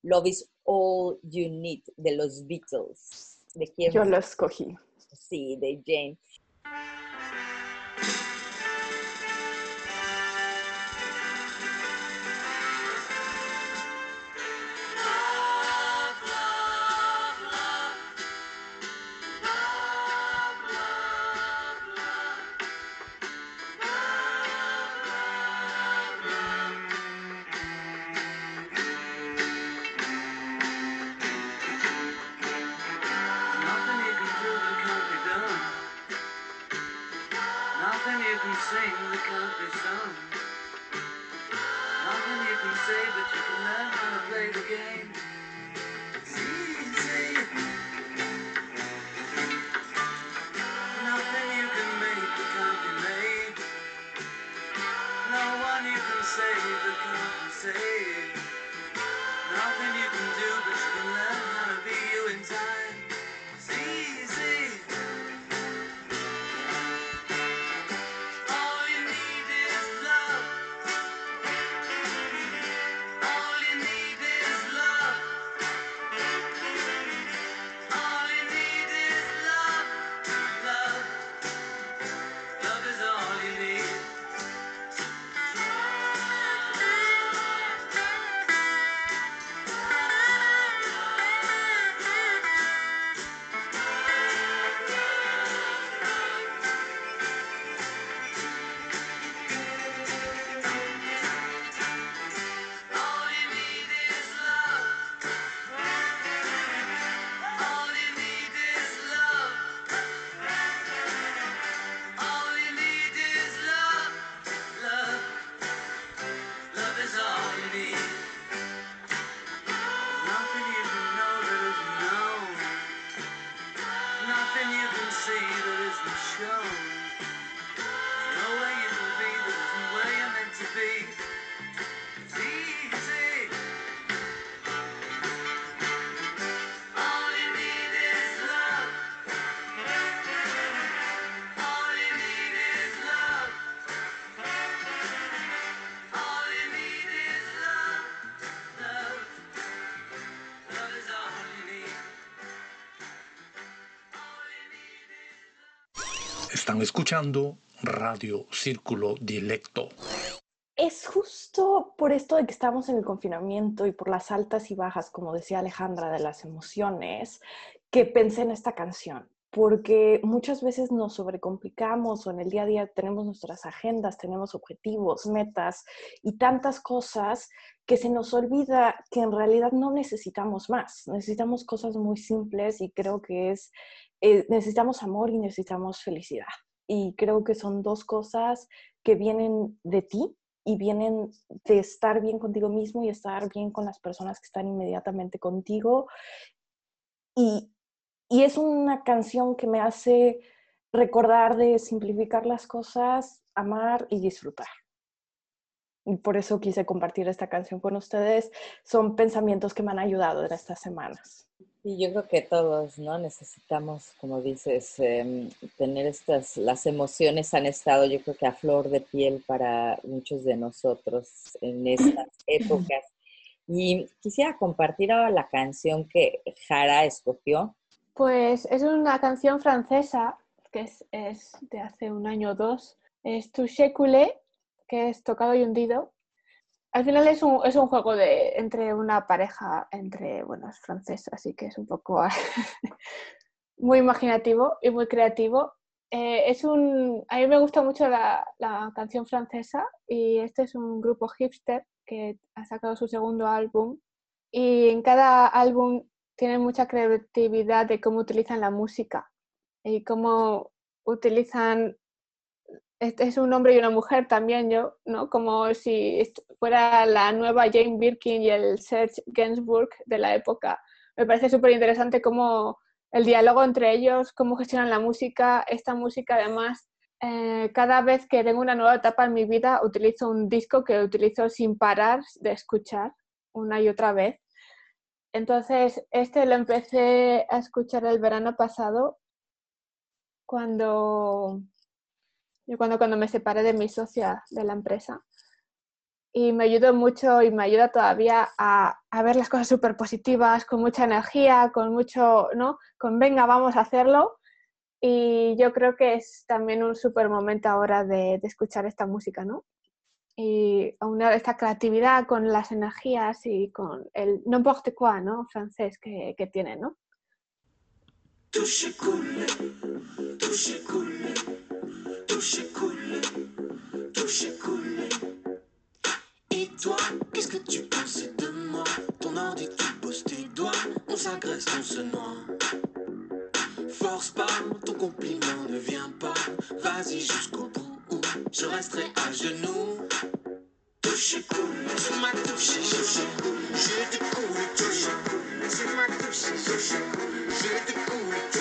Speaker 5: Love is all you need de los Beatles. ¿De quién?
Speaker 9: Yo lo escogí.
Speaker 5: Sí, de Jane.
Speaker 4: Están escuchando Radio Círculo Dilecto.
Speaker 9: Es justo por esto de que estamos en el confinamiento y por las altas y bajas, como decía Alejandra, de las emociones, que pensé en esta canción porque muchas veces nos sobrecomplicamos o en el día a día tenemos nuestras agendas, tenemos objetivos, metas y tantas cosas que se nos olvida que en realidad no necesitamos más, necesitamos cosas muy simples y creo que es, eh, necesitamos amor y necesitamos felicidad. Y creo que son dos cosas que vienen de ti y vienen de estar bien contigo mismo y estar bien con las personas que están inmediatamente contigo. Y, y es una canción que me hace recordar de simplificar las cosas, amar y disfrutar. Y por eso quise compartir esta canción con ustedes. Son pensamientos que me han ayudado en estas semanas.
Speaker 5: Y yo creo que todos, ¿no? Necesitamos, como dices, em, tener estas, las emociones han estado, yo creo que a flor de piel para muchos de nosotros en estas *clears throat* épocas. Y quisiera compartir ahora la canción que Jara escogió,
Speaker 6: pues es una canción francesa que es, es de hace un año o dos. Es Touché Coulé, que es tocado y hundido. Al final es un, es un juego de, entre una pareja, entre, bueno, es francesa, así que es un poco *laughs* muy imaginativo y muy creativo. Eh, es un, a mí me gusta mucho la, la, canción francesa y este es un grupo hipster que ha sacado su segundo álbum y en cada álbum tienen mucha creatividad de cómo utilizan la música y cómo utilizan es un hombre y una mujer también yo, ¿no? Como si fuera la nueva Jane Birkin y el Serge Gainsbourg de la época. Me parece súper interesante cómo el diálogo entre ellos, cómo gestionan la música, esta música además, eh, cada vez que tengo una nueva etapa en mi vida utilizo un disco que utilizo sin parar de escuchar una y otra vez entonces, este lo empecé a escuchar el verano pasado cuando, cuando, cuando me separé de mi socia de la empresa. Y me ayudó mucho y me ayuda todavía a, a ver las cosas súper positivas, con mucha energía, con mucho, ¿no? Con venga, vamos a hacerlo. Y yo creo que es también un súper momento ahora de, de escuchar esta música, ¿no? y aunar esta creatividad con las energías y con el n'importe quoi, ¿no? Francés que, que tiene, ¿no?
Speaker 10: Touche cool, touche cool. Et toi, qu'est-ce que tu pensais de moi? Ton ordi, tu bosses tes doigts, on s'agresse, on se noie. Force pas, ton compliment ne vient pas, vas-y jusqu'au bout je resterai à genoux. Touche cool, tu m'as touché, touché j'ai des touche cool, tu m'as touché, touché j'ai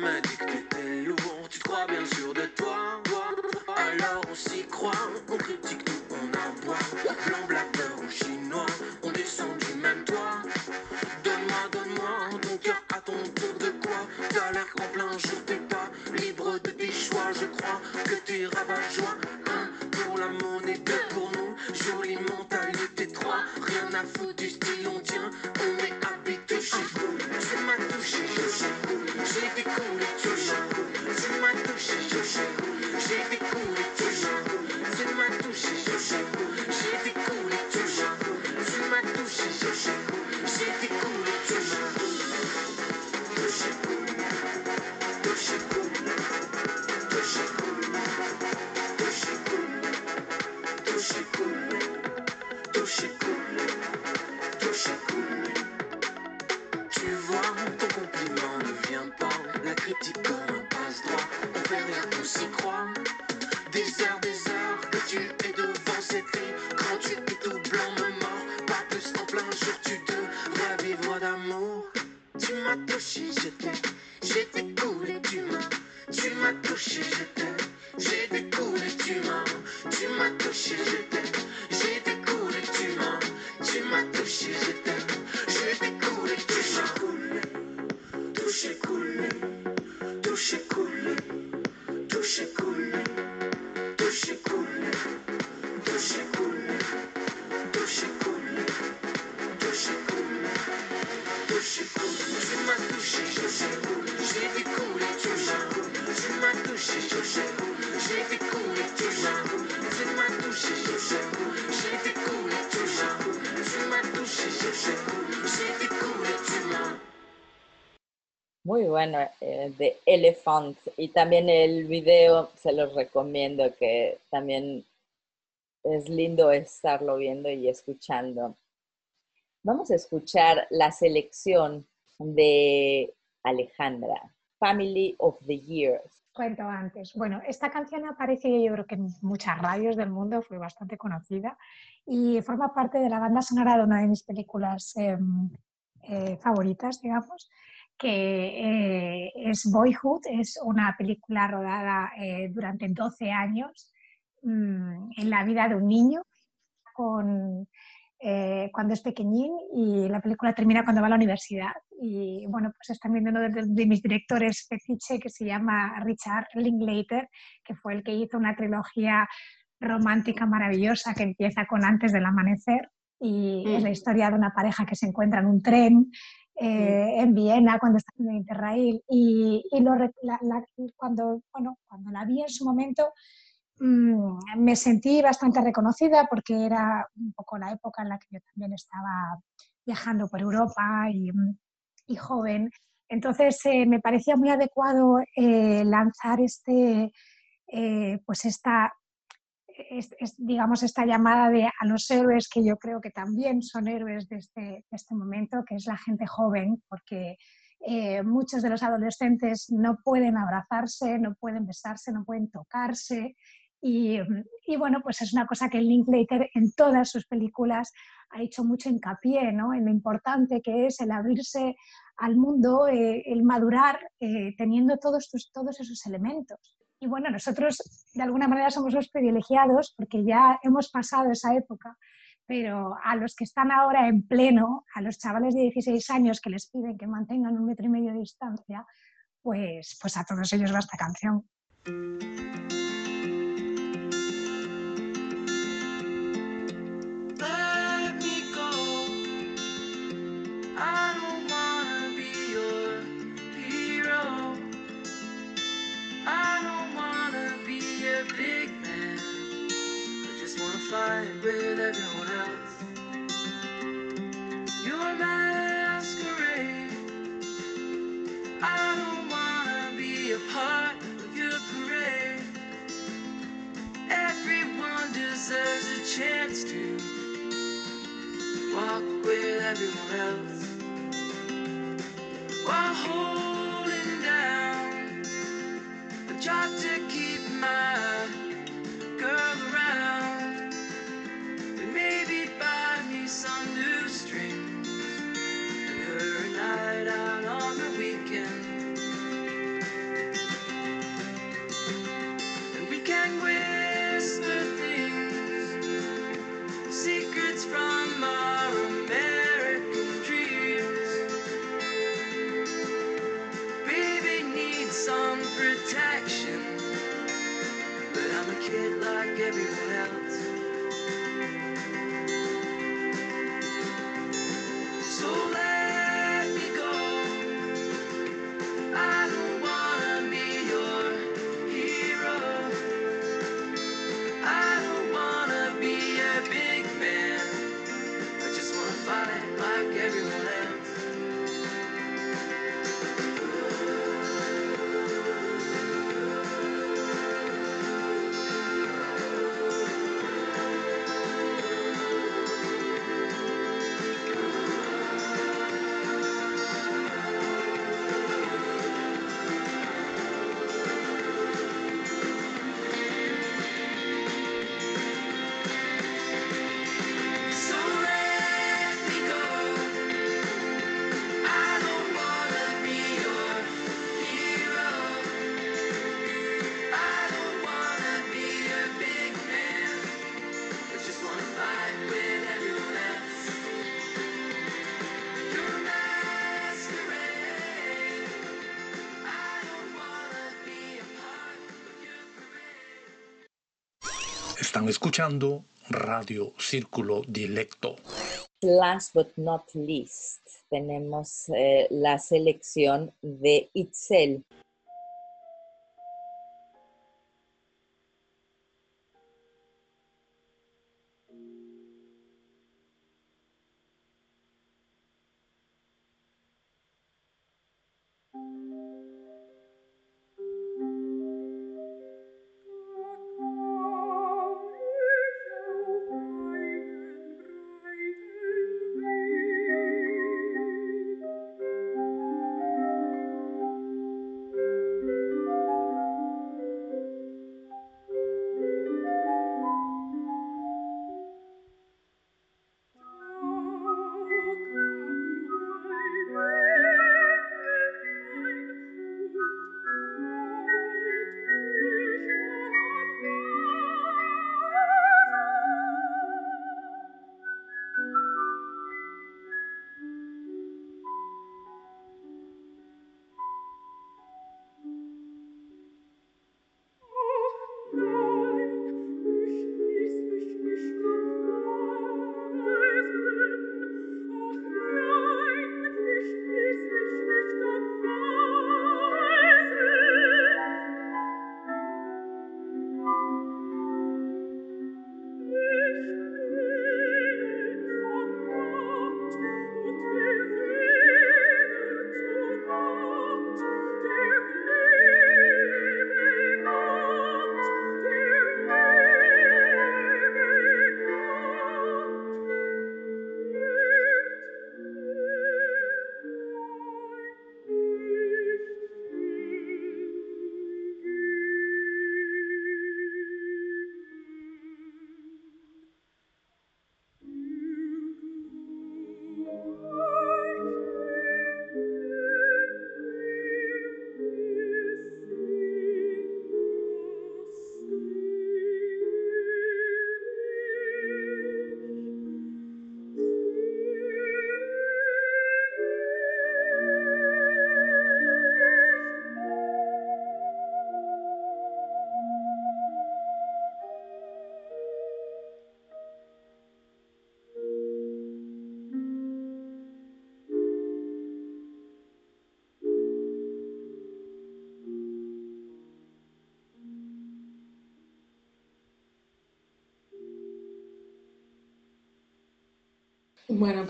Speaker 10: que lourd, tu te crois bien sûr de toi, alors on s'y croit, on critique nous, on aboie, blanc, blagueur ou chinois. T'as l'air qu'en plein jour t'es pas libre de tes choix. Je crois que t'es rabat-joie is
Speaker 5: so bueno, eh, de Elephant. Y también el video se los recomiendo, que también es lindo estarlo viendo y escuchando. Vamos a escuchar la selección de Alejandra, Family of the Years.
Speaker 8: Cuento antes. Bueno, esta canción aparece yo creo que en muchas radios del mundo, fue bastante conocida y forma parte de la banda sonora de una de mis películas em, eh, favoritas, digamos, que eh, es Boyhood, es una película rodada eh, durante 12 años mm, en la vida de un niño con, eh, cuando es pequeñín y la película termina cuando va a la universidad. Y bueno, pues es también uno de, de mis directores fetiche que se llama Richard Linklater, que fue el que hizo una trilogía romántica maravillosa que empieza con Antes del Amanecer y es la historia de una pareja que se encuentra en un tren eh, en Viena cuando estaba en Interrail y, cuando, bueno, cuando la vi en su momento mmm, me sentí bastante reconocida porque era un poco la época en la que yo también estaba viajando por Europa y, joven. Entonces eh, me parecía muy adecuado eh, lanzar este, pues esta, es, es, digamos, esta llamada de, a los héroes que yo creo que también son héroes de este, de este momento, que es la gente joven, porque eh, muchos de los adolescentes no pueden abrazarse, no pueden besarse, no pueden tocarse. Y, y, bueno, pues es una cosa que Linklater en todas sus películas ha hecho mucho hincapié ¿no? en lo importante que es el abrirse al mundo, eh, el madurar eh, teniendo todos, tus, todos esos elementos. Y bueno, nosotros de alguna manera somos los privilegiados porque ya hemos pasado esa época, pero a los que están ahora en pleno, a los chavales de 16 años que les piden que mantengan un metro y medio de distancia, pues, pues a todos ellos va esta canción.
Speaker 10: everyone else. Why hold
Speaker 4: Están escuchando Radio Círculo Dilecto.
Speaker 5: Last but not least, tenemos eh, la selección de Itzel.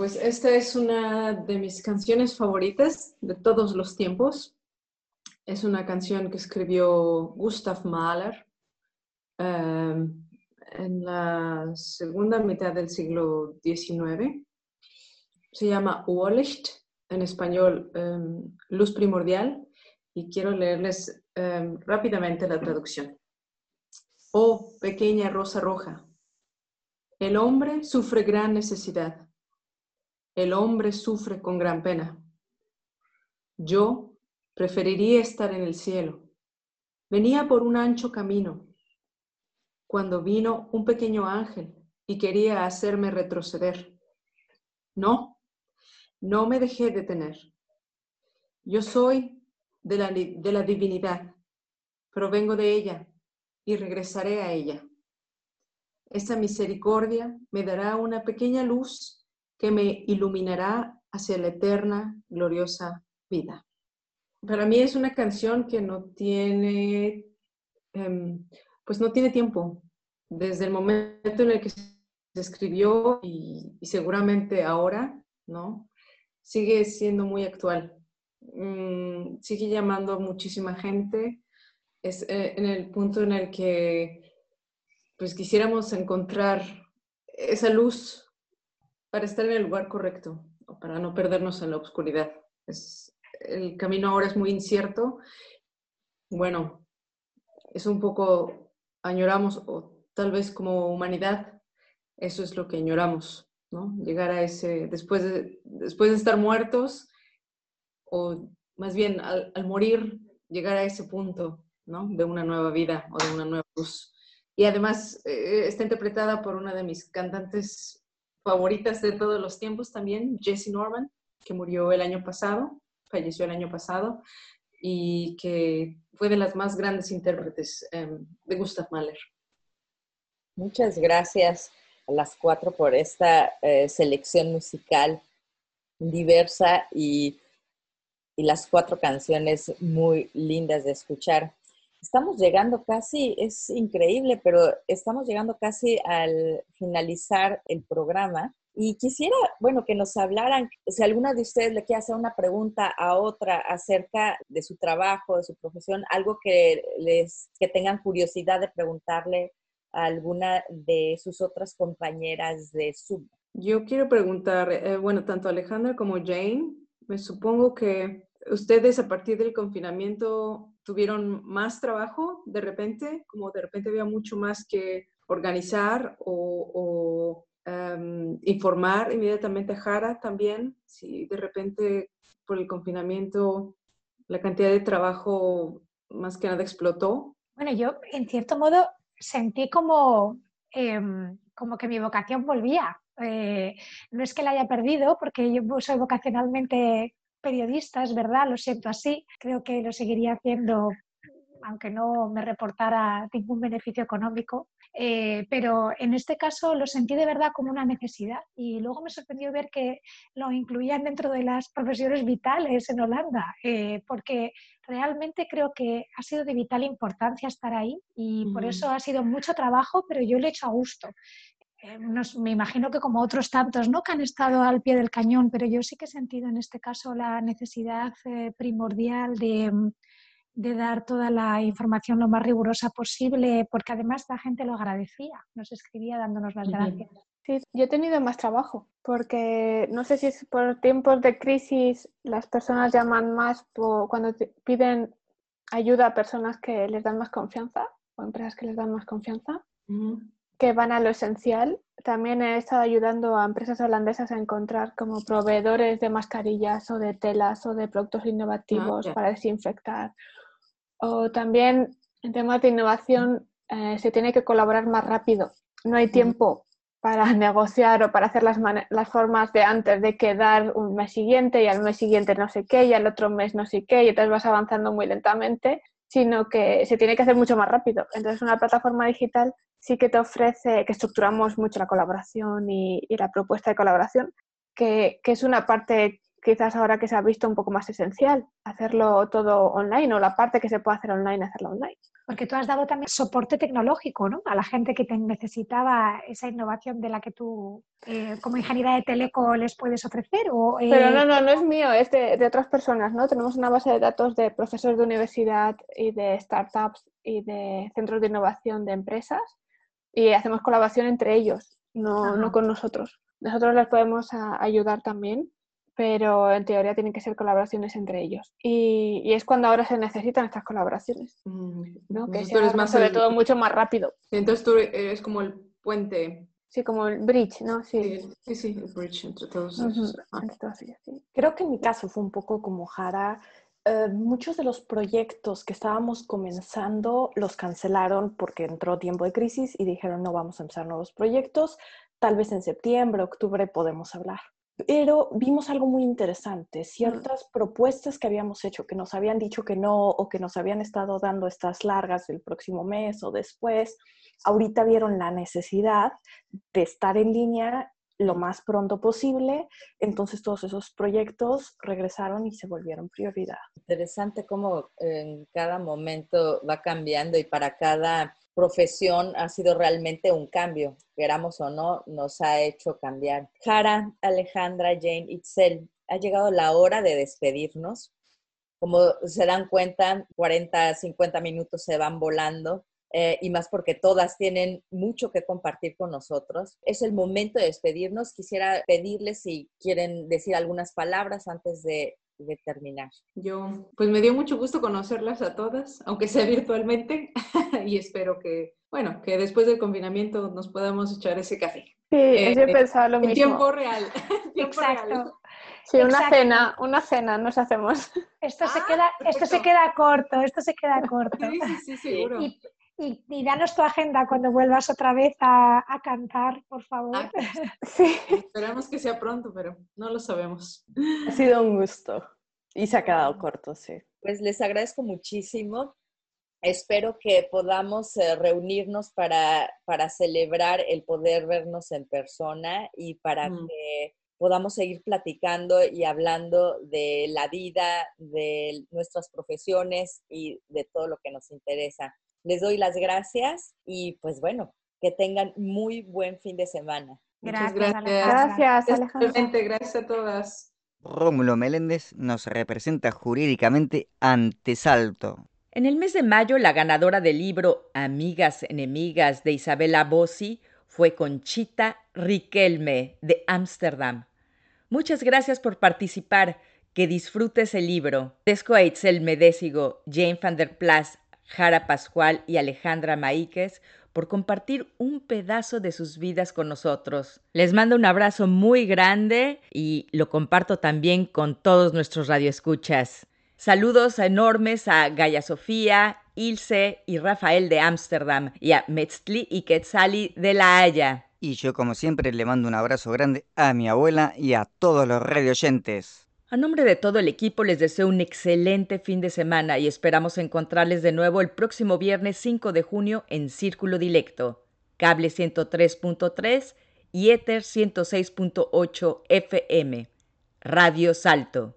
Speaker 7: Pues esta es una de mis canciones favoritas de todos los tiempos. Es una canción que escribió Gustav Mahler eh, en la segunda mitad del siglo XIX. Se llama Uolicht, en español em, Luz Primordial, y quiero leerles em, rápidamente la traducción. Oh, pequeña rosa roja, el hombre sufre gran necesidad el hombre sufre con gran pena. Yo preferiría estar en el cielo. Venía por un ancho camino, cuando vino un pequeño ángel y quería hacerme retroceder. No, no me dejé detener. Yo soy de la, de la divinidad, provengo de ella y regresaré a ella. Esa misericordia me dará una pequeña luz que me iluminará hacia la eterna, gloriosa vida. Para mí es una canción que no tiene, em, pues no tiene tiempo. Desde el momento en el que se escribió y, seguramente ahora, ¿no? Sigue siendo muy actual. Mm, sigue llamando a muchísima gente. Es eh, en el punto en el que pues quisiéramos encontrar esa luz para estar en el lugar correcto o para no perdernos en la oscuridad. Es, el camino ahora es muy incierto. Bueno, es un poco, añoramos, o tal vez como humanidad, eso es lo que añoramos, ¿no? Llegar a ese, después de, después de estar muertos, o más bien al, morir, llegar a ese punto, ¿no? De una nueva vida o de una nueva luz. Y además eh, está interpretada por una de mis cantantes favoritas de todos los tiempos también, Jessie Norman, que murió el año pasado, falleció el año pasado, y que fue de las más grandes intérpretes em, de Gustav Mahler.
Speaker 5: Muchas gracias a las cuatro por esta eh, selección musical diversa y, y las cuatro canciones muy lindas de escuchar. Estamos llegando casi, es increíble, pero estamos llegando casi al finalizar el programa. Y quisiera, bueno, que nos hablaran, si alguna de ustedes le quiere hacer una pregunta a otra acerca de su trabajo, de su profesión, algo que les, que tengan curiosidad de preguntarle a alguna de sus otras compañeras de Zoom.
Speaker 7: Yo quiero preguntar, eh, bueno, tanto Alejandra como Jane, me supongo que ustedes a partir del confinamiento tuvieron más trabajo de repente, como de repente había mucho más que organizar o, em, informar inmediatamente a Jara también, si de repente por el confinamiento la cantidad de trabajo más que nada explotó.
Speaker 8: Bueno, yo en cierto modo sentí como, em, como que mi vocación volvía. Eh, no es que la haya perdido, porque yo soy vocacionalmente periodista, es verdad, lo siento así. Creo que lo seguiría haciendo aunque no me reportara ningún beneficio económico, eh, pero en este caso lo sentí de verdad como una necesidad y luego me sorprendió ver que lo incluían dentro de las profesiones vitales en Holanda, eh, porque realmente creo que ha sido de vital importancia estar ahí y por eso ha sido mucho trabajo, pero yo lo he hecho a gusto. Eh, me imagino que como otros tantos, ¿no? Que han estado al pie del cañón, pero yo sí que he sentido en este caso la necesidad eh, primordial de, de, dar toda la información lo más rigurosa posible, porque además la gente lo agradecía, nos escribía dándonos las gracias.
Speaker 6: Sí, yo he tenido más trabajo, porque no sé si es por tiempos de crisis las personas llaman más cuando piden ayuda a personas que les dan más confianza o empresas que les dan más confianza que van a lo esencial. También he estado ayudando a empresas holandesas a encontrar como proveedores de mascarillas o de telas o de productos innovativos ah, para desinfectar. O también en temas de innovación eh, se tiene que colaborar más rápido. No hay tiempo para *laughs* negociar o para hacer las, las formas de antes de quedar un mes siguiente y al mes siguiente no sé qué y al otro mes no sé qué y entonces vas avanzando muy lentamente, sino que se tiene que hacer mucho más rápido. Entonces una plataforma digital sí que te ofrece, que estructuramos mucho la colaboración y, la propuesta de colaboración, que, es una parte quizás ahora que se ha visto un poco más esencial, hacerlo todo online o la parte que se puede hacer online, hacerla online.
Speaker 8: Porque tú has dado también soporte tecnológico ¿no? a la gente que te necesitaba esa innovación de la que tú, eh, como ingeniera de teleco, les puedes ofrecer. O, eh,
Speaker 6: Pero no, no, no es mío, es de, de, otras personas. ¿no? Tenemos una base de datos de profesores de universidad y de startups y de centros de innovación de empresas y hacemos colaboración entre ellos, no, no con nosotros. Nosotros les podemos a, ayudar también, pero en teoría tienen que ser colaboraciones entre ellos. Y, y es cuando ahora se necesitan estas colaboraciones, ¿no? que sea, más sobre el... todo mucho más rápido.
Speaker 7: Entonces tú eres como el puente.
Speaker 6: Sí, como el bridge, ¿no?
Speaker 7: Sí, sí, sí el bridge entre todos
Speaker 6: uh -huh. ah.
Speaker 9: sí. Creo que en mi caso fue un poco como Jara. Uh, muchos de los proyectos que estábamos comenzando los cancelaron porque entró tiempo de crisis y dijeron no vamos a empezar nuevos proyectos, tal vez en septiembre, octubre podemos hablar pero vimos algo muy interesante, ciertas mm. propuestas que habíamos hecho que nos habían dicho que no o que nos habían estado dando estas largas del próximo mes o después, ahorita vieron la necesidad de estar en línea lo más pronto posible, entonces todos esos proyectos regresaron y se volvieron prioridad.
Speaker 5: Interesante cómo en cada momento va cambiando y para cada profesión ha sido realmente un cambio, queramos o no, nos ha hecho cambiar. Jara, Alejandra, Jane, Itzel, ha llegado la hora de despedirnos. Como se dan cuenta, 40, 50 minutos se van volando. Eh, y más porque todas tienen mucho que compartir con nosotros. Es el momento de despedirnos. Quisiera pedirles si quieren decir algunas palabras antes de, de terminar.
Speaker 7: Yo, pues me dio mucho gusto conocerlas a todas, aunque sea virtualmente, *laughs* y espero que, bueno, que después del confinamiento nos podamos echar ese café.
Speaker 6: Sí, eh, yo pensaba lo mismo. *laughs*
Speaker 7: En tiempo real. tiempo
Speaker 8: Exacto.
Speaker 7: Real.
Speaker 6: Sí, una Exacto. cena, una cena nos hacemos.
Speaker 8: Esto, ah, se, queda, esto se queda corto, esto se queda corto.
Speaker 7: Sí, sí, sí seguro.
Speaker 8: Y, y, y, danos tu agenda cuando vuelvas otra vez a, a cantar, por favor. Ah, *laughs*
Speaker 7: sí. Esperamos que sea pronto, pero no lo sabemos.
Speaker 9: Ha sido un gusto. Y se ha quedado corto, sí.
Speaker 5: Pues les agradezco muchísimo. Espero que podamos eh, reunirnos para, para, celebrar el poder vernos en persona y para mm. que podamos seguir platicando y hablando de la vida, de nuestras profesiones y de todo lo que nos interesa. Les doy las gracias y pues bueno, que tengan muy buen fin de semana.
Speaker 7: Gracias, Muchas gracias.
Speaker 6: Gracias,
Speaker 7: Alejandra. Gracias a todas.
Speaker 2: Rómulo Meléndez nos representa jurídicamente ante Salto.
Speaker 1: En el mes de mayo, la ganadora del libro Amigas Enemigas de Isabela Bossi fue Conchita Riquelme de Ámsterdam. Muchas gracias por participar. Que disfrutes el libro. Desco a Itzel Medésigo, Jane van der Plas, Jara Pascual y Alejandra Maíquez por compartir un pedazo de sus vidas con nosotros. Les mando un abrazo muy grande y lo comparto también con todos nuestros radioescuchas. Saludos enormes a Gaya Sofía, Ilse y Rafael de Ámsterdam y a Metzli y Quetzali de La Haya.
Speaker 2: Y yo, como siempre, le mando un abrazo grande a mi abuela y a todos los radioyentes.
Speaker 1: A nombre de todo el equipo les deseo un excelente fin de semana y esperamos encontrarles de nuevo el próximo viernes 5 de junio en Círculo Dilecto, cable 103.3 y Ether 106.8 FM. Radio Salto.